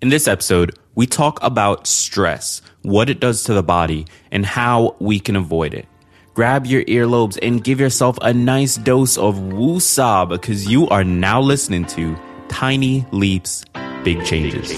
In this episode, we talk about stress, what it does to the body, and how we can avoid it. Grab your earlobes and give yourself a nice dose of woosah because you are now listening to Tiny Leaps, Big Changes.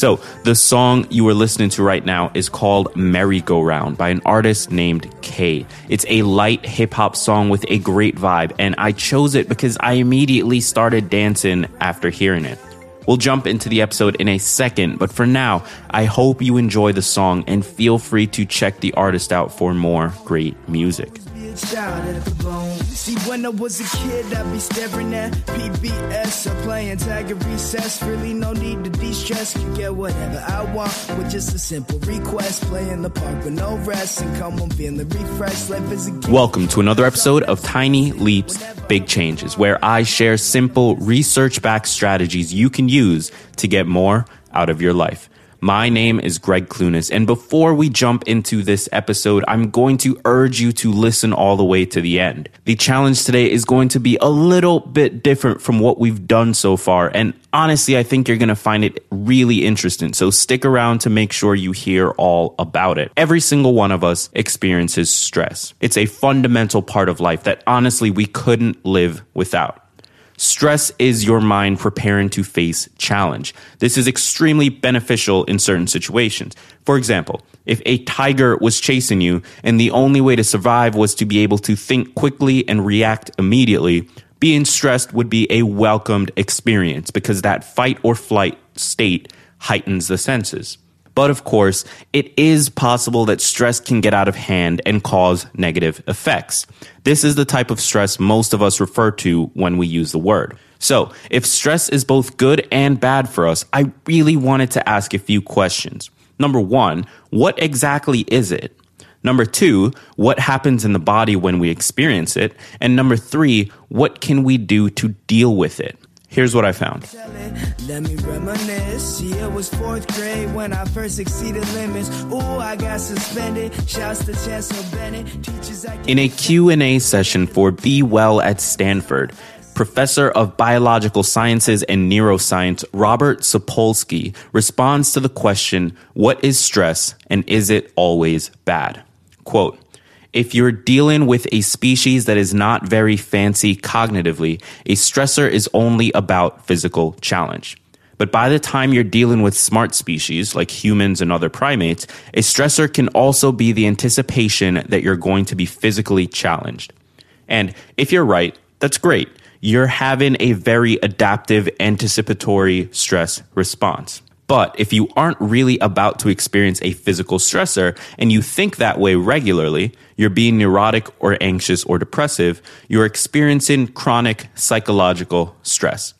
So, the song you are listening to right now is called Merry Go Round by an artist named K. It's a light hip hop song with a great vibe, and I chose it because I immediately started dancing after hearing it. We'll jump into the episode in a second, but for now, I hope you enjoy the song and feel free to check the artist out for more great music at the bone. See, when I was a kid, I'd be staring at PBS or playing tag at recess. Really, no need to de stress. You get whatever I want with just a simple request. Play in the park with no rest and come on feeling refreshed. Life is a Welcome to another episode of Tiny Leaps, Big Changes, where I share simple research backed strategies you can use to get more out of your life. My name is Greg Clunis, and before we jump into this episode, I'm going to urge you to listen all the way to the end. The challenge today is going to be a little bit different from what we've done so far, and honestly, I think you're going to find it really interesting. So stick around to make sure you hear all about it. Every single one of us experiences stress. It's a fundamental part of life that honestly we couldn't live without. Stress is your mind preparing to face challenge. This is extremely beneficial in certain situations. For example, if a tiger was chasing you and the only way to survive was to be able to think quickly and react immediately, being stressed would be a welcomed experience because that fight or flight state heightens the senses. But of course, it is possible that stress can get out of hand and cause negative effects. This is the type of stress most of us refer to when we use the word. So, if stress is both good and bad for us, I really wanted to ask a few questions. Number one, what exactly is it? Number two, what happens in the body when we experience it? And number three, what can we do to deal with it? Here's what I found. Let me reminisce. Yeah, it was fourth grade when I first exceeded limits. Ooh, I got suspended. Shouts to Chancellor Bennett. Teachers In a Q&A session for Be Well at Stanford, Professor of Biological Sciences and Neuroscience Robert Sapolsky responds to the question, what is stress and is it always bad? Quote, if you're dealing with a species that is not very fancy cognitively, a stressor is only about physical challenge. But by the time you're dealing with smart species like humans and other primates, a stressor can also be the anticipation that you're going to be physically challenged. And if you're right, that's great. You're having a very adaptive anticipatory stress response. But if you aren't really about to experience a physical stressor and you think that way regularly, you're being neurotic or anxious or depressive, you're experiencing chronic psychological stress.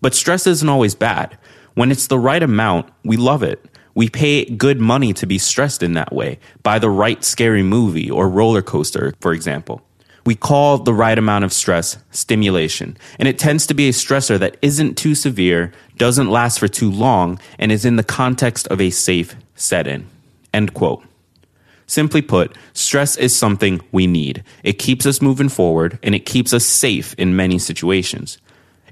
But stress isn't always bad. When it's the right amount, we love it. We pay good money to be stressed in that way, by the right scary movie or roller coaster, for example. We call the right amount of stress stimulation, and it tends to be a stressor that isn't too severe, doesn't last for too long, and is in the context of a safe setting. End quote. Simply put, stress is something we need. It keeps us moving forward and it keeps us safe in many situations.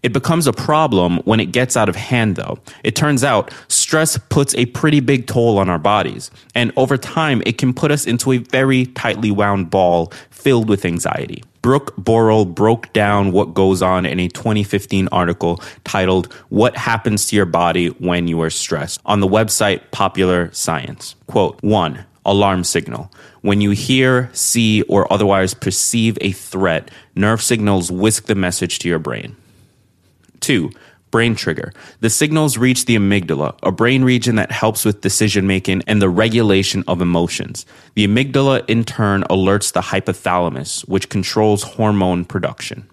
It becomes a problem when it gets out of hand, though. It turns out stress puts a pretty big toll on our bodies, and over time, it can put us into a very tightly wound ball filled with anxiety. Brooke Borel broke down what goes on in a 2015 article titled What Happens to Your Body When You Are Stressed on the website Popular Science. Quote, one, alarm signal. When you hear, see, or otherwise perceive a threat, nerve signals whisk the message to your brain. Two, brain trigger. The signals reach the amygdala, a brain region that helps with decision making and the regulation of emotions. The amygdala, in turn, alerts the hypothalamus, which controls hormone production.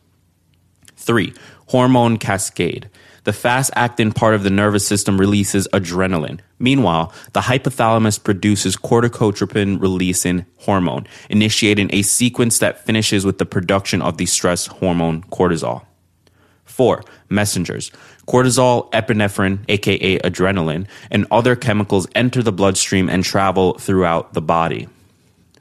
Three, hormone cascade. The fast acting part of the nervous system releases adrenaline. Meanwhile, the hypothalamus produces corticotropin releasing hormone, initiating a sequence that finishes with the production of the stress hormone cortisol. Four, messengers. Cortisol, epinephrine, aka adrenaline, and other chemicals enter the bloodstream and travel throughout the body.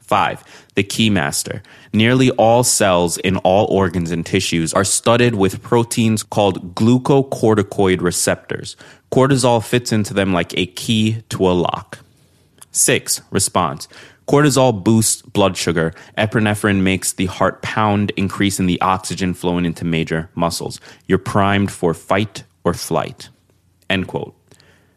Five, the keymaster. Nearly all cells in all organs and tissues are studded with proteins called glucocorticoid receptors. Cortisol fits into them like a key to a lock. Six, response. Cortisol boosts blood sugar. Epinephrine makes the heart pound, increasing the oxygen flowing into major muscles. You're primed for fight or flight. End quote.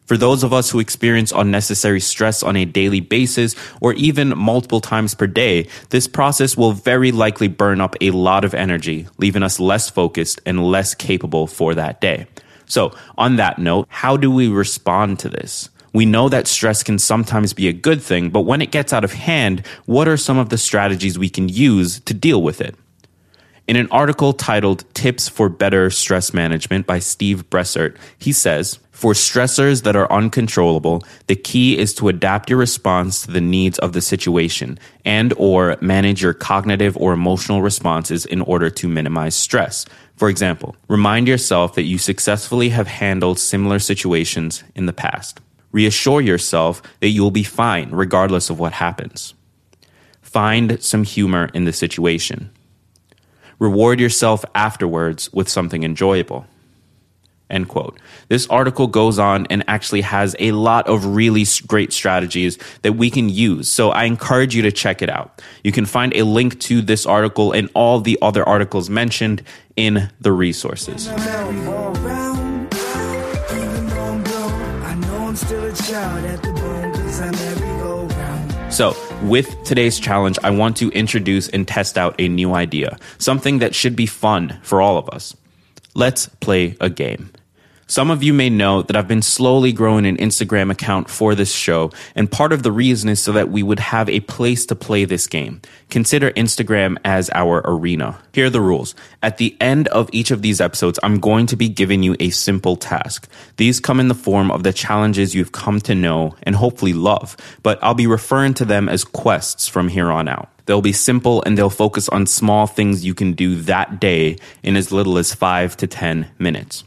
For those of us who experience unnecessary stress on a daily basis or even multiple times per day, this process will very likely burn up a lot of energy, leaving us less focused and less capable for that day. So, on that note, how do we respond to this? We know that stress can sometimes be a good thing, but when it gets out of hand, what are some of the strategies we can use to deal with it? In an article titled Tips for Better Stress Management by Steve Bressert, he says, for stressors that are uncontrollable, the key is to adapt your response to the needs of the situation and or manage your cognitive or emotional responses in order to minimize stress. For example, remind yourself that you successfully have handled similar situations in the past. Reassure yourself that you will be fine regardless of what happens. Find some humor in the situation. Reward yourself afterwards with something enjoyable. End quote. This article goes on and actually has a lot of really great strategies that we can use. So I encourage you to check it out. You can find a link to this article and all the other articles mentioned in the resources. So, with today's challenge, I want to introduce and test out a new idea, something that should be fun for all of us. Let's play a game. Some of you may know that I've been slowly growing an Instagram account for this show, and part of the reason is so that we would have a place to play this game. Consider Instagram as our arena. Here are the rules. At the end of each of these episodes, I'm going to be giving you a simple task. These come in the form of the challenges you've come to know and hopefully love, but I'll be referring to them as quests from here on out. They'll be simple and they'll focus on small things you can do that day in as little as five to 10 minutes.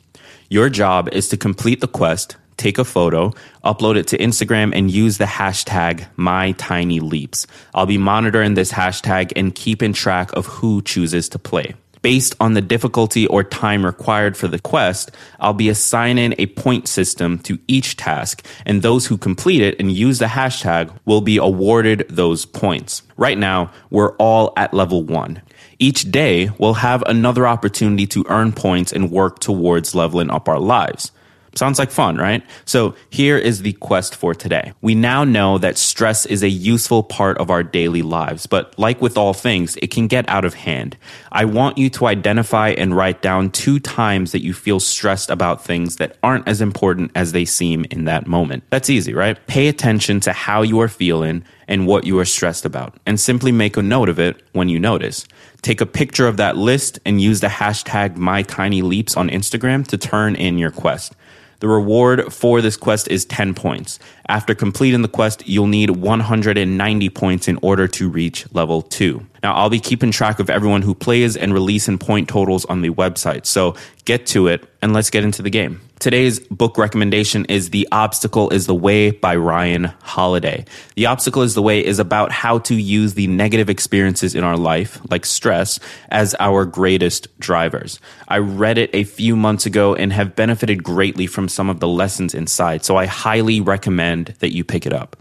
Your job is to complete the quest, take a photo, upload it to Instagram, and use the hashtag MyTinyLeaps. I'll be monitoring this hashtag and keeping track of who chooses to play. Based on the difficulty or time required for the quest, I'll be assigning a point system to each task, and those who complete it and use the hashtag will be awarded those points. Right now, we're all at level one. Each day, we'll have another opportunity to earn points and work towards leveling up our lives. Sounds like fun, right? So here is the quest for today. We now know that stress is a useful part of our daily lives, but like with all things, it can get out of hand. I want you to identify and write down two times that you feel stressed about things that aren't as important as they seem in that moment. That's easy, right? Pay attention to how you are feeling and what you are stressed about, and simply make a note of it when you notice. Take a picture of that list and use the hashtag MyTinyLeaps on Instagram to turn in your quest. The reward for this quest is 10 points. After completing the quest, you'll need 190 points in order to reach level 2. Now, I'll be keeping track of everyone who plays and releasing point totals on the website. So get to it and let's get into the game. Today's book recommendation is The Obstacle is the Way by Ryan Holiday. The Obstacle is the Way is about how to use the negative experiences in our life, like stress, as our greatest drivers. I read it a few months ago and have benefited greatly from some of the lessons inside, so I highly recommend that you pick it up.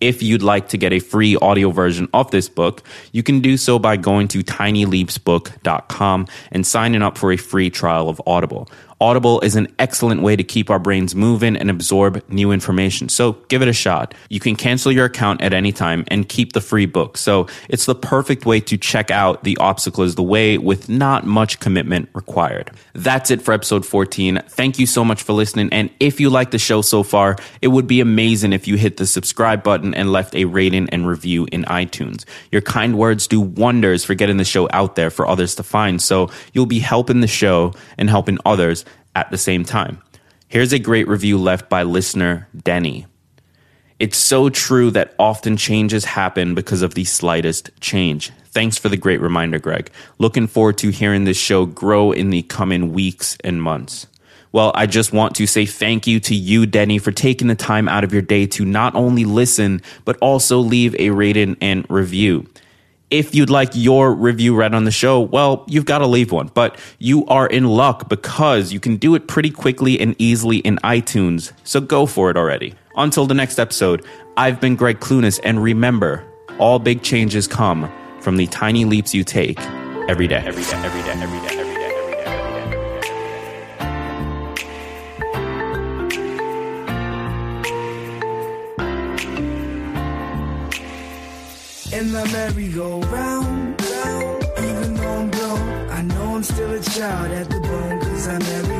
If you'd like to get a free audio version of this book, you can do so by going to tinyleapsbook.com and signing up for a free trial of Audible. Audible is an excellent way to keep our brains moving and absorb new information. So give it a shot. You can cancel your account at any time and keep the free book. So it's the perfect way to check out The Obstacle is the Way with not much commitment required. That's it for episode 14. Thank you so much for listening. And if you like the show so far, it would be amazing if you hit the subscribe button and left a rating and review in iTunes. Your kind words do wonders for getting the show out there for others to find. So you'll be helping the show and helping others at the same time. Here's a great review left by listener Denny. It's so true that often changes happen because of the slightest change. Thanks for the great reminder, Greg. Looking forward to hearing this show grow in the coming weeks and months. Well, I just want to say thank you to you, Denny, for taking the time out of your day to not only listen, but also leave a rating and review. If you'd like your review read on the show, well, you've got to leave one, but you are in luck because you can do it pretty quickly and easily in iTunes. So go for it already. Until the next episode, I've been Greg Clunis, and remember, all big changes come from the tiny leaps you take every day. Every day, every day, every day, every day, every day, the merry-go-round, round, even though I'm grown, I know I'm still a child at the bone, cause I merry-go-round.